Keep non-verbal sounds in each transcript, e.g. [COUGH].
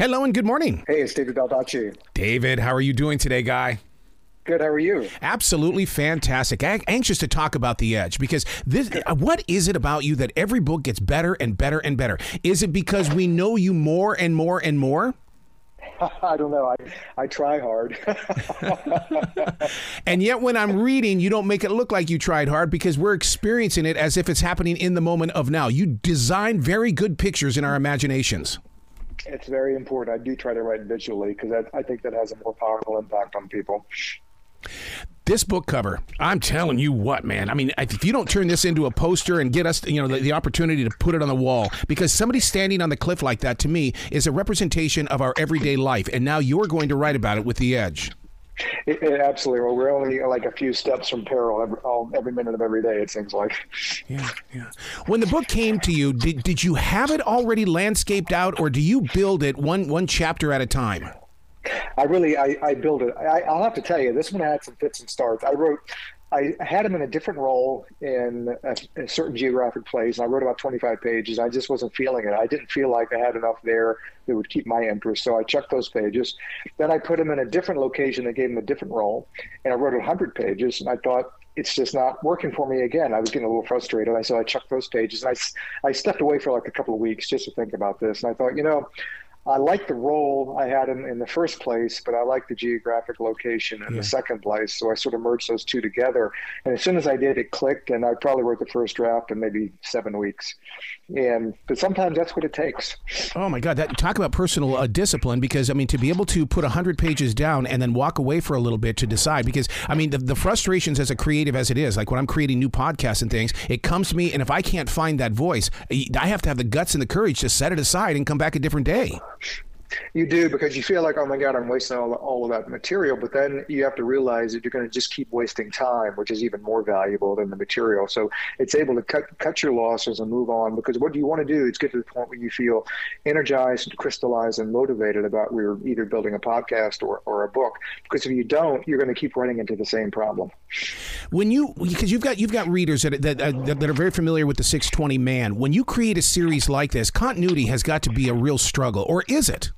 Hello and good morning. Hey, it's David Baldacci. David, how are you doing today, guy? Good. How are you? Absolutely fantastic. Anxious to talk about the edge because this. Uh, what is it about you that every book gets better and better and better? Is it because we know you more and more and more? [LAUGHS] I don't know. I, I try hard. [LAUGHS] and yet, when I'm reading, you don't make it look like you tried hard because we're experiencing it as if it's happening in the moment of now. You design very good pictures in our imaginations. It's very important. I do try to write visually because I, I think that has a more powerful impact on people. This book cover, I'm telling you what, man. I mean, if you don't turn this into a poster and get us, you know, the, the, opportunity to put it on the wall, because somebody standing on the cliff like that to me is a representation of our everyday life. And now you're going to write about it with the edge. It, it, absolutely. Well, we're only like a few steps from peril every, all, every minute of every day. It seems like. Yeah, yeah. When the book came to you, did did you have it already landscaped out, or do you build it one one chapter at a time? I really I, I build it. I, I'll have to tell you, this one had some fits and starts. I wrote I had him in a different role in a, a, certain geographic place, and I wrote about 25 pages. I just wasn't feeling it. I didn't feel like I had enough there that would keep my interest, so I checked those pages. Then I put him in a different location that gave him a different role, and I wrote 100 pages, and I thought, it's just not working for me again. I was getting a little frustrated. I said I checked those pages, and I, I stepped away for like a couple of weeks just to think about this. And I thought, you know, I like the role I had in, in the first place, but I like the geographic location in yeah. the second place. So I sort of merged those two together. And as soon as I did, it clicked, and I probably wrote the first draft in maybe seven weeks. And but sometimes that's what it takes. Oh my God! That talk about personal uh, discipline because I mean to be able to put hundred pages down and then walk away for a little bit to decide because I mean the, the frustrations as a creative as it is, like when I'm creating new podcasts and things, it comes to me, and if I can't find that voice, I have to have the guts and the courage to set it aside and come back a different day. You do because you feel like, oh my God, I'm wasting all, all of that material. But then you have to realize that you're going to just keep wasting time, which is even more valuable than the material. So it's able to cut cut your losses and move on because what you want to do is get to the point where you feel energized, crystallized, and motivated about where you're either building a podcast or, or a book. Because if you don't, you're going to keep running into the same problem. When you because you've got you've got readers that that, that are very familiar with the 620 man. When you create a series like this, continuity has got to be a real struggle, or is it?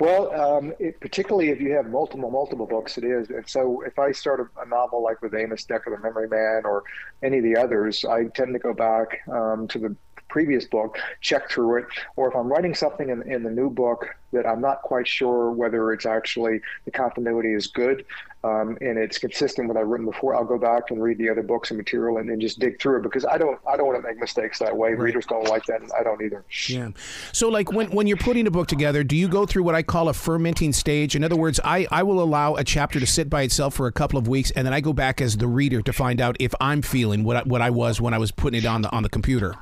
Well, um, it, particularly if you have multiple multiple books, it is. And so, if I start a, a, novel like with Amos Decker, The Memory Man, or any of the others, I tend to go back um, to the previous book, check through it, or if I'm writing something in, in the new book that I'm not quite sure whether it's actually the continuity is good um, and it's consistent with what I've written before, I'll go back and read the other books and material and, and just dig through it because I don't I don't want to make mistakes that way. Right. Readers don't like that, and I don't either. Yeah. So, like when when you're putting a book together, do you go through what I call a fermenting stage? In other words, I I will allow a chapter to sit by itself for a couple of weeks, and then I go back as the reader to find out if I'm feeling what I, what I was when I was putting it on the on the computer.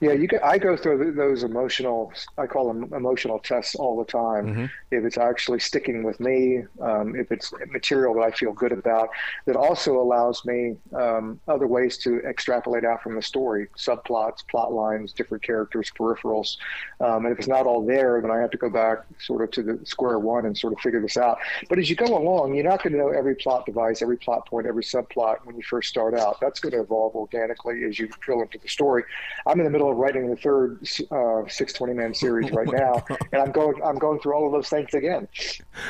Yeah, you can, I go through those emotional, I call them emotional tests all the time. Mm-hmm. If it's actually sticking with me, um, if it's material that I feel good about, that also allows me um, other ways to extrapolate out from the story, subplots, plot lines, different characters, peripherals. Um, and if it's not all there, then I have to go back sort of to the square one and sort of figure this out. But as you go along, you're not going to know every plot device, every plot point, every subplot when you first start out. That's going to evolve organically as you drill into the story. I'm in the middle of writing the third uh, 620 man series [LAUGHS] right oh now, God. and I'm going I'm going through all of those things again.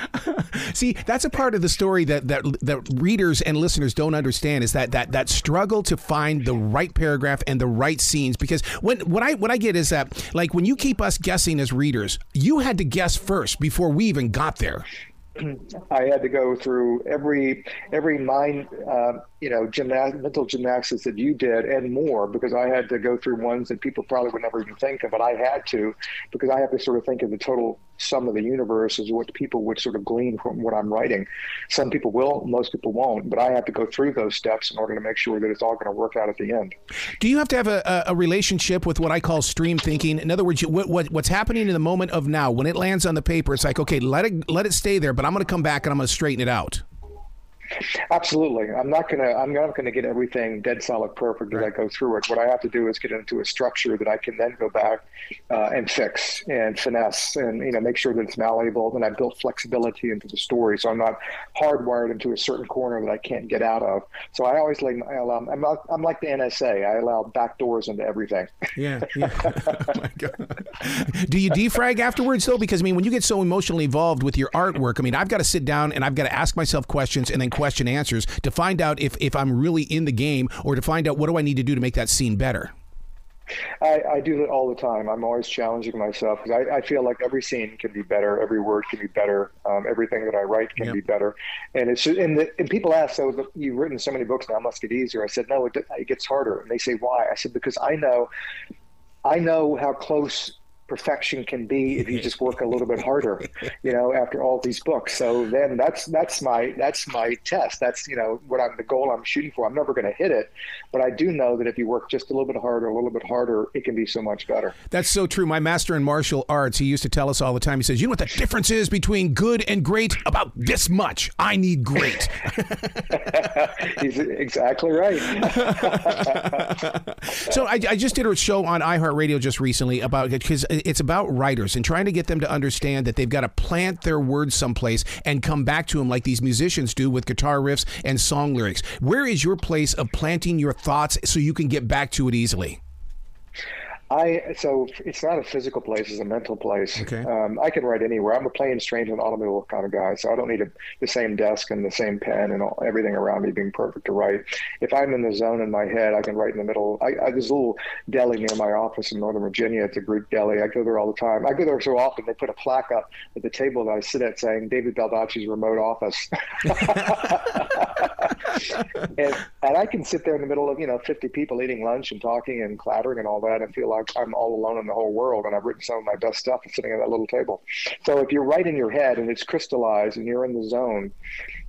[LAUGHS] See, that's a part of the story that that that readers and listeners don't understand is that that that struggle to find the right paragraph and the right scenes because when what I what I get is that like when you keep us guessing as readers, you had to guess first before we even got there. [CLEARS THROAT] I had to go through every every mind, uh, you know, mental gymnastics that you did and more because I had to go through ones that people probably would never even think of, but I had to because I have to sort of think of the total sum of the universe is what people would sort of glean from what I'm writing. Some people will, most people won't, but I have to go through those steps in order to make sure that it's all going to work out at the end. Do you have to have a, a relationship with what I call stream thinking? In other words, what, what, what's happening in the moment of now, when it lands on the paper, it's like, okay, let it let it stay there, but I'm going to come back and I'm going to straighten it out. Absolutely. I'm not gonna. I'm not gonna get everything dead solid perfect as I go through it. What I have to do is get into a structure that I can then go back uh, and fix and finesse and you know make sure that it's malleable. And I built flexibility into the story, so I'm not hardwired into a certain corner that I can't get out of. So I always like. I allow, I'm, I'm like the NSA. I allow back doors into everything. Yeah. yeah. [LAUGHS] [LAUGHS] oh my God. Do you defrag afterwards though? Because I mean, when you get so emotionally involved with your artwork, I mean, I've got to sit down and I've got to ask myself questions and then question answers to find out if, if I'm really in the game or to find out what do I need to do to make that scene better. I, I do that all the time. I'm always challenging myself because I, I, feel like every scene can be better, every word can be better, um, everything that I write can yep. be better. And it's and, the, and people ask, so you've written so many books now, it must get easier. I said, no, it, it gets harder. And they say, why? I said, because I know, I know how close perfection can be if you just work a little bit harder [LAUGHS] you know after all these books. So then that's that's my that's my test. That's you know what i'm the goal i'm shooting for. I'm never going to hit it but i do know that if you work just a little bit harder a little bit harder it can be so much better. That's so true. My master in martial arts he used to tell us all the time. He says you know what the difference is between good and great? About this much. I need great. [LAUGHS] He's exactly right. [LAUGHS] So I, I just did a show on iheartradio just recently about because it's about writers and trying to get them to understand that they've got to plant their words someplace and come back to them like these musicians do with guitar riffs and song lyrics. Where is your place of planting your thoughts so you can get back to it easily? I so it's not a physical place; it's a mental place. Okay. Um, I can write anywhere. I'm a plane, train, and automobile kind of guy, so I don't need a, the same desk and the same pen and all, everything around me being perfect to write. If I'm in the zone in my head, I can write in the middle. I, I there's a little deli near my office in Northern Virginia. It's a Greek deli. I go there all the time. I go there so often they put a plaque up at the table that I sit at saying David Baldacci's remote office. [LAUGHS] and, and I can sit there in the middle of you know 50 people eating lunch and talking and clattering and all that and feel like I'm all alone in the whole world and I've written some of my best stuff sitting at that little table. So if you're right in your head and it's crystallized and you're in the zone,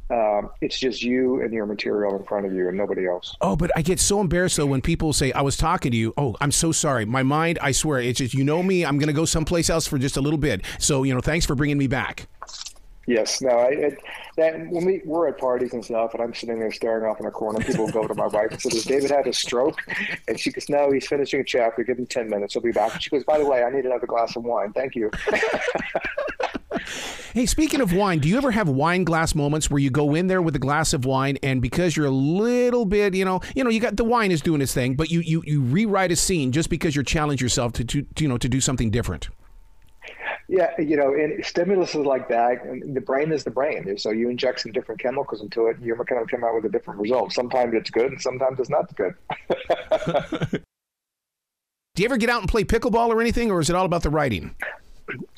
um, it's just you and your material in front of you and nobody else. Oh, but I get so embarrassed though when people say, I was talking to you. Oh, I'm so sorry. My mind, I swear, it's just, you know me, I'm going to go someplace else for just a little bit. So, you know, thanks for bringing me back. Yes, no. I, it, that when we we're at parties and stuff, and I'm sitting there staring off in a corner, people go to my wife and say, "Does David have a stroke?" And she goes, "No, he's finishing a chapter. Give him ten minutes. He'll be back." And she goes, "By the way, I need another glass of wine. Thank you." [LAUGHS] hey, speaking of wine, do you ever have wine glass moments where you go in there with a glass of wine, and because you're a little bit, you know, you know, you got the wine is doing its thing, but you you you rewrite a scene just because you're challenging yourself to, to you know to do something different. Yeah, you know, and stimulus is like that. And the brain is the brain. So you inject some different chemicals into it, and you're going to come out with a different result. Sometimes it's good, and sometimes it's not good. [LAUGHS] Do you ever get out and play pickleball or anything, or is it all about the writing?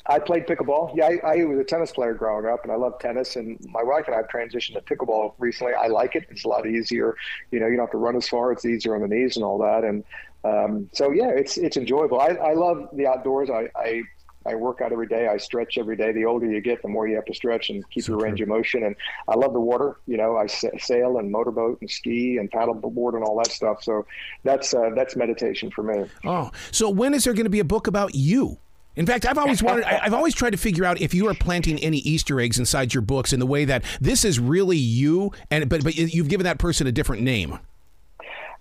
I played pickleball. Yeah, I, I, was a tennis player growing up, and I love tennis. And my wife and I have transitioned to pickleball recently. I like it. It's a lot easier. You know, you don't have to run as far. It's easier on the knees and all that. And um, so, yeah, it's it's enjoyable. I, I love the outdoors. I, I I work out every day. I stretch every day. The older you get, the more you have to stretch and keep so your range of motion. And I love the water. You know, I sail and motorboat and ski and paddleboard and all that stuff. So that's uh, that's meditation for me. Oh, so when is there going to be a book about you? In fact, I've always wanted, I've always tried to figure out if you are planting any Easter eggs inside your books in the way that this is really you, and but but you've given that person a different name.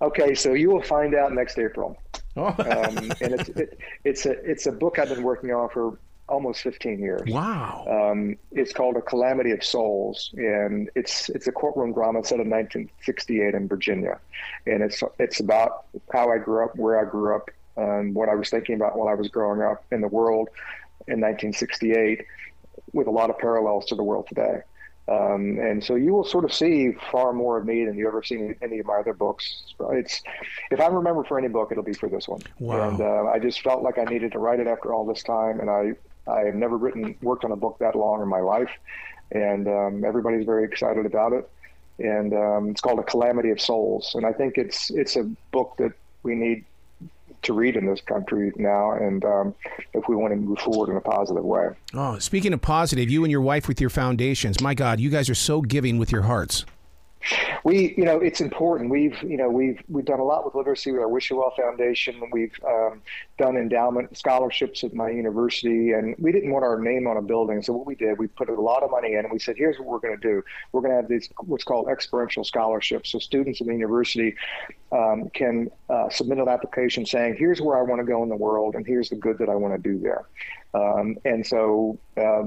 Okay, so you will find out next April. Oh. um, and it's it, it's a it's a book I've been working on for almost 15 years. Wow. Um, it's called A Calamity of Souls, and it's it's a courtroom drama set in 1968 in Virginia, and it's it's about how I grew up, where I grew up, and what I was thinking about while I was growing up in the world in 1968, with a lot of parallels to the world today. Um, and so you will sort of see far more of me than you ever seen in any of my other books. It's if I remember for any book, it'll be for this one. Wow. And uh, I just felt like I needed to write it after all this time, and I I have never written worked on a book that long in my life, and um, everybody's very excited about it. And um, it's called A Calamity of Souls, and I think it's it's a book that we need to read in this country now, and um, if we want to move forward in a positive way. Oh, speaking of positive, you and your wife with your foundations, my God, you guys are so giving with your hearts. We, you know, it's important. We've, you know, we've we've done a lot with literacy with our Wish You Well Foundation. We've um, done endowment scholarships at my university, and we didn't want our name on a building. So what we did, we put a lot of money in, and we said, here's what we're going to do. We're going to have these what's called experiential scholarships. So students in the university um, can uh, submit an application saying, here's where I want to go in the world, and here's the good that I want to do there. Um, and so uh,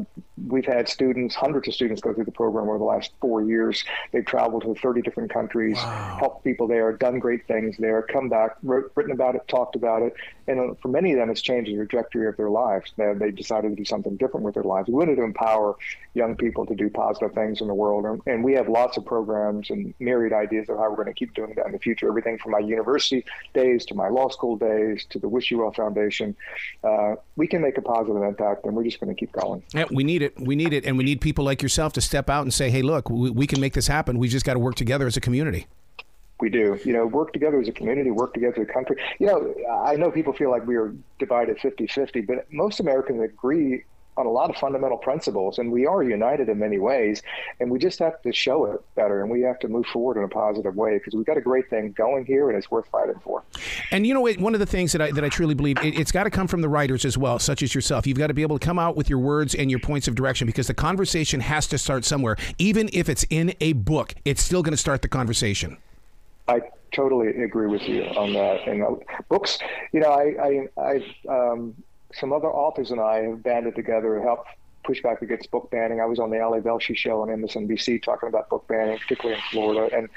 we've had students, hundreds of students go through the program over the last four years. They've traveled to 30 different countries, wow. helped people there, done great things there, come back, wrote, written about it, talked about it. And for many of them, it's changed the trajectory of their lives. They, they decided to do something different with their lives. We wanted to empower young people to do positive things in the world. And, we have lots of programs and myriad ideas of how we're going to keep doing that in the future. Everything from my university days to my law school days to the Wish You Well Foundation. Uh, we can make a positive impact, and we're just going to keep going. Yeah, we need it. We need it. And we need people like yourself to step out and say, hey, look, we, we can make this happen. We just got to work together as a community we do. You know, work together as a community, work together as a country. You know, I know people feel like we are divided 50 50, but most Americans agree on a lot of fundamental principles, and we are united in many ways. And we just have to show it better, and we have to move forward in a positive way because we've got a great thing going here, and it's worth fighting for. And you know, one of the things that I that I truly believe it, has got to come from the writers as well, such as yourself. You've got to be able to come out with your words and your points of direction because the conversation has to start somewhere, even if it's in a book. It's still going to start the conversation. I totally agree with you on that. And uh, books, you know, I, I, I um, some other authors and I have banded together to help push back against book banning. I was on the Ali Velshi show on MSNBC talking about book banning, particularly in Florida. And,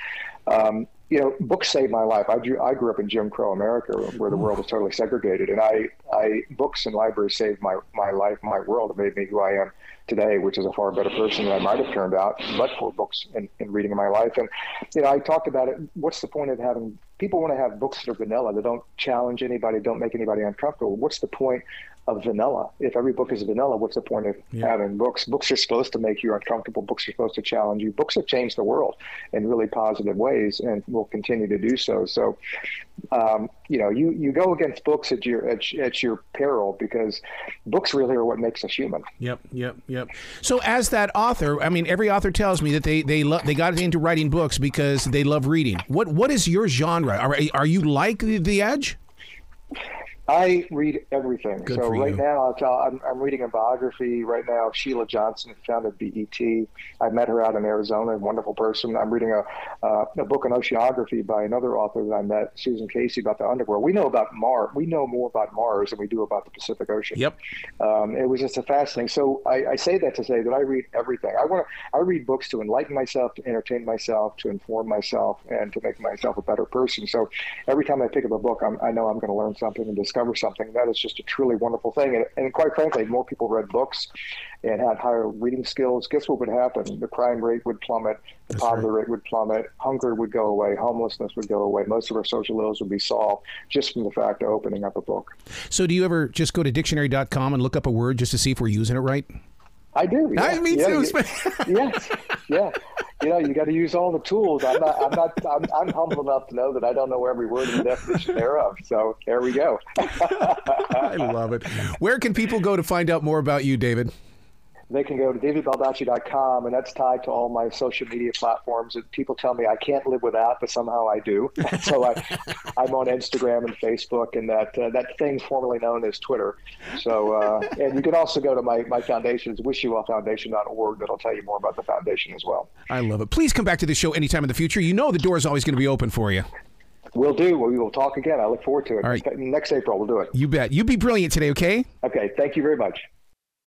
um, you know, books saved my life. I, drew, I grew up in Jim Crow America where the hmm. world was totally segregated. And I, I books and libraries saved my, my life, my world. It made me who I am today, which is a far better person than I might have turned out, but for books and, and reading in my life. And, you know, I talked about it. What's the point of having people want to have books that are vanilla, that don't challenge anybody, don't make anybody uncomfortable? What's the point of vanilla. If every book is vanilla, what's the point of yeah. having books? Books are supposed to make you uncomfortable. Books are supposed to challenge you. Books have changed the world in really positive ways and will continue to do so. So, um, you know, you, you go against books at your at, at your peril because books really are what makes us human. Yep, yep, yep. So, as that author, I mean, every author tells me that they they lo- they got into writing books because they love reading. What what is your genre? Are, are you like the, the Edge? I read everything. Good so right you. now, I'm, I'm, reading a biography right now of Sheila Johnson, who founded BET. I met her out in Arizona, wonderful person. I'm reading a, uh, a book on oceanography by another author that I met, Susan Casey, about the underworld. We know about Mars. We know more about Mars than we do about the Pacific Ocean. Yep. Um, it was just a fascinating. So I, I, say that to say that I read everything. I want to. I read books to enlighten myself, to entertain myself, to inform myself, and to make myself a better person. So every time I pick up a book, I'm, i know I'm going to learn something and discover discover something, that is just a truly wonderful thing. And, and quite frankly, more people read books and had higher reading skills, guess what would happen? The crime rate would plummet, the That's poverty right. rate would plummet, hunger would go away, homelessness would go away. Most of our social ills would be solved just from the fact of opening up a book. So, do you ever just go to dictionary.com and look up a word just to see if we're using it right? I do. Yeah. I, me yeah, too. [LAUGHS] yes. Yeah. You know, you got to use all the tools. I'm not. I'm not. I'm, I'm, humble enough to know that I don't know every word in the definition thereof. So there we go. [LAUGHS] I love it. Where can people go to find out more about you, David? They can go to davidbaldacci.com, and that's tied to all my social media platforms. And people tell me I can't live without, but somehow I do. [LAUGHS] so I, I'm on Instagram and Facebook, and that uh, that thing formerly known as Twitter. So, uh, and you can also go to my my foundation, it's wishyouwellfoundation.org. That'll tell you more about the foundation as well. I love it. Please come back to the show anytime in the future. You know the door is always going to be open for you. We'll do. We will talk again. I look forward to it. All right. Next April, we'll do it. You bet. You be brilliant today, okay? Okay. Thank you very much.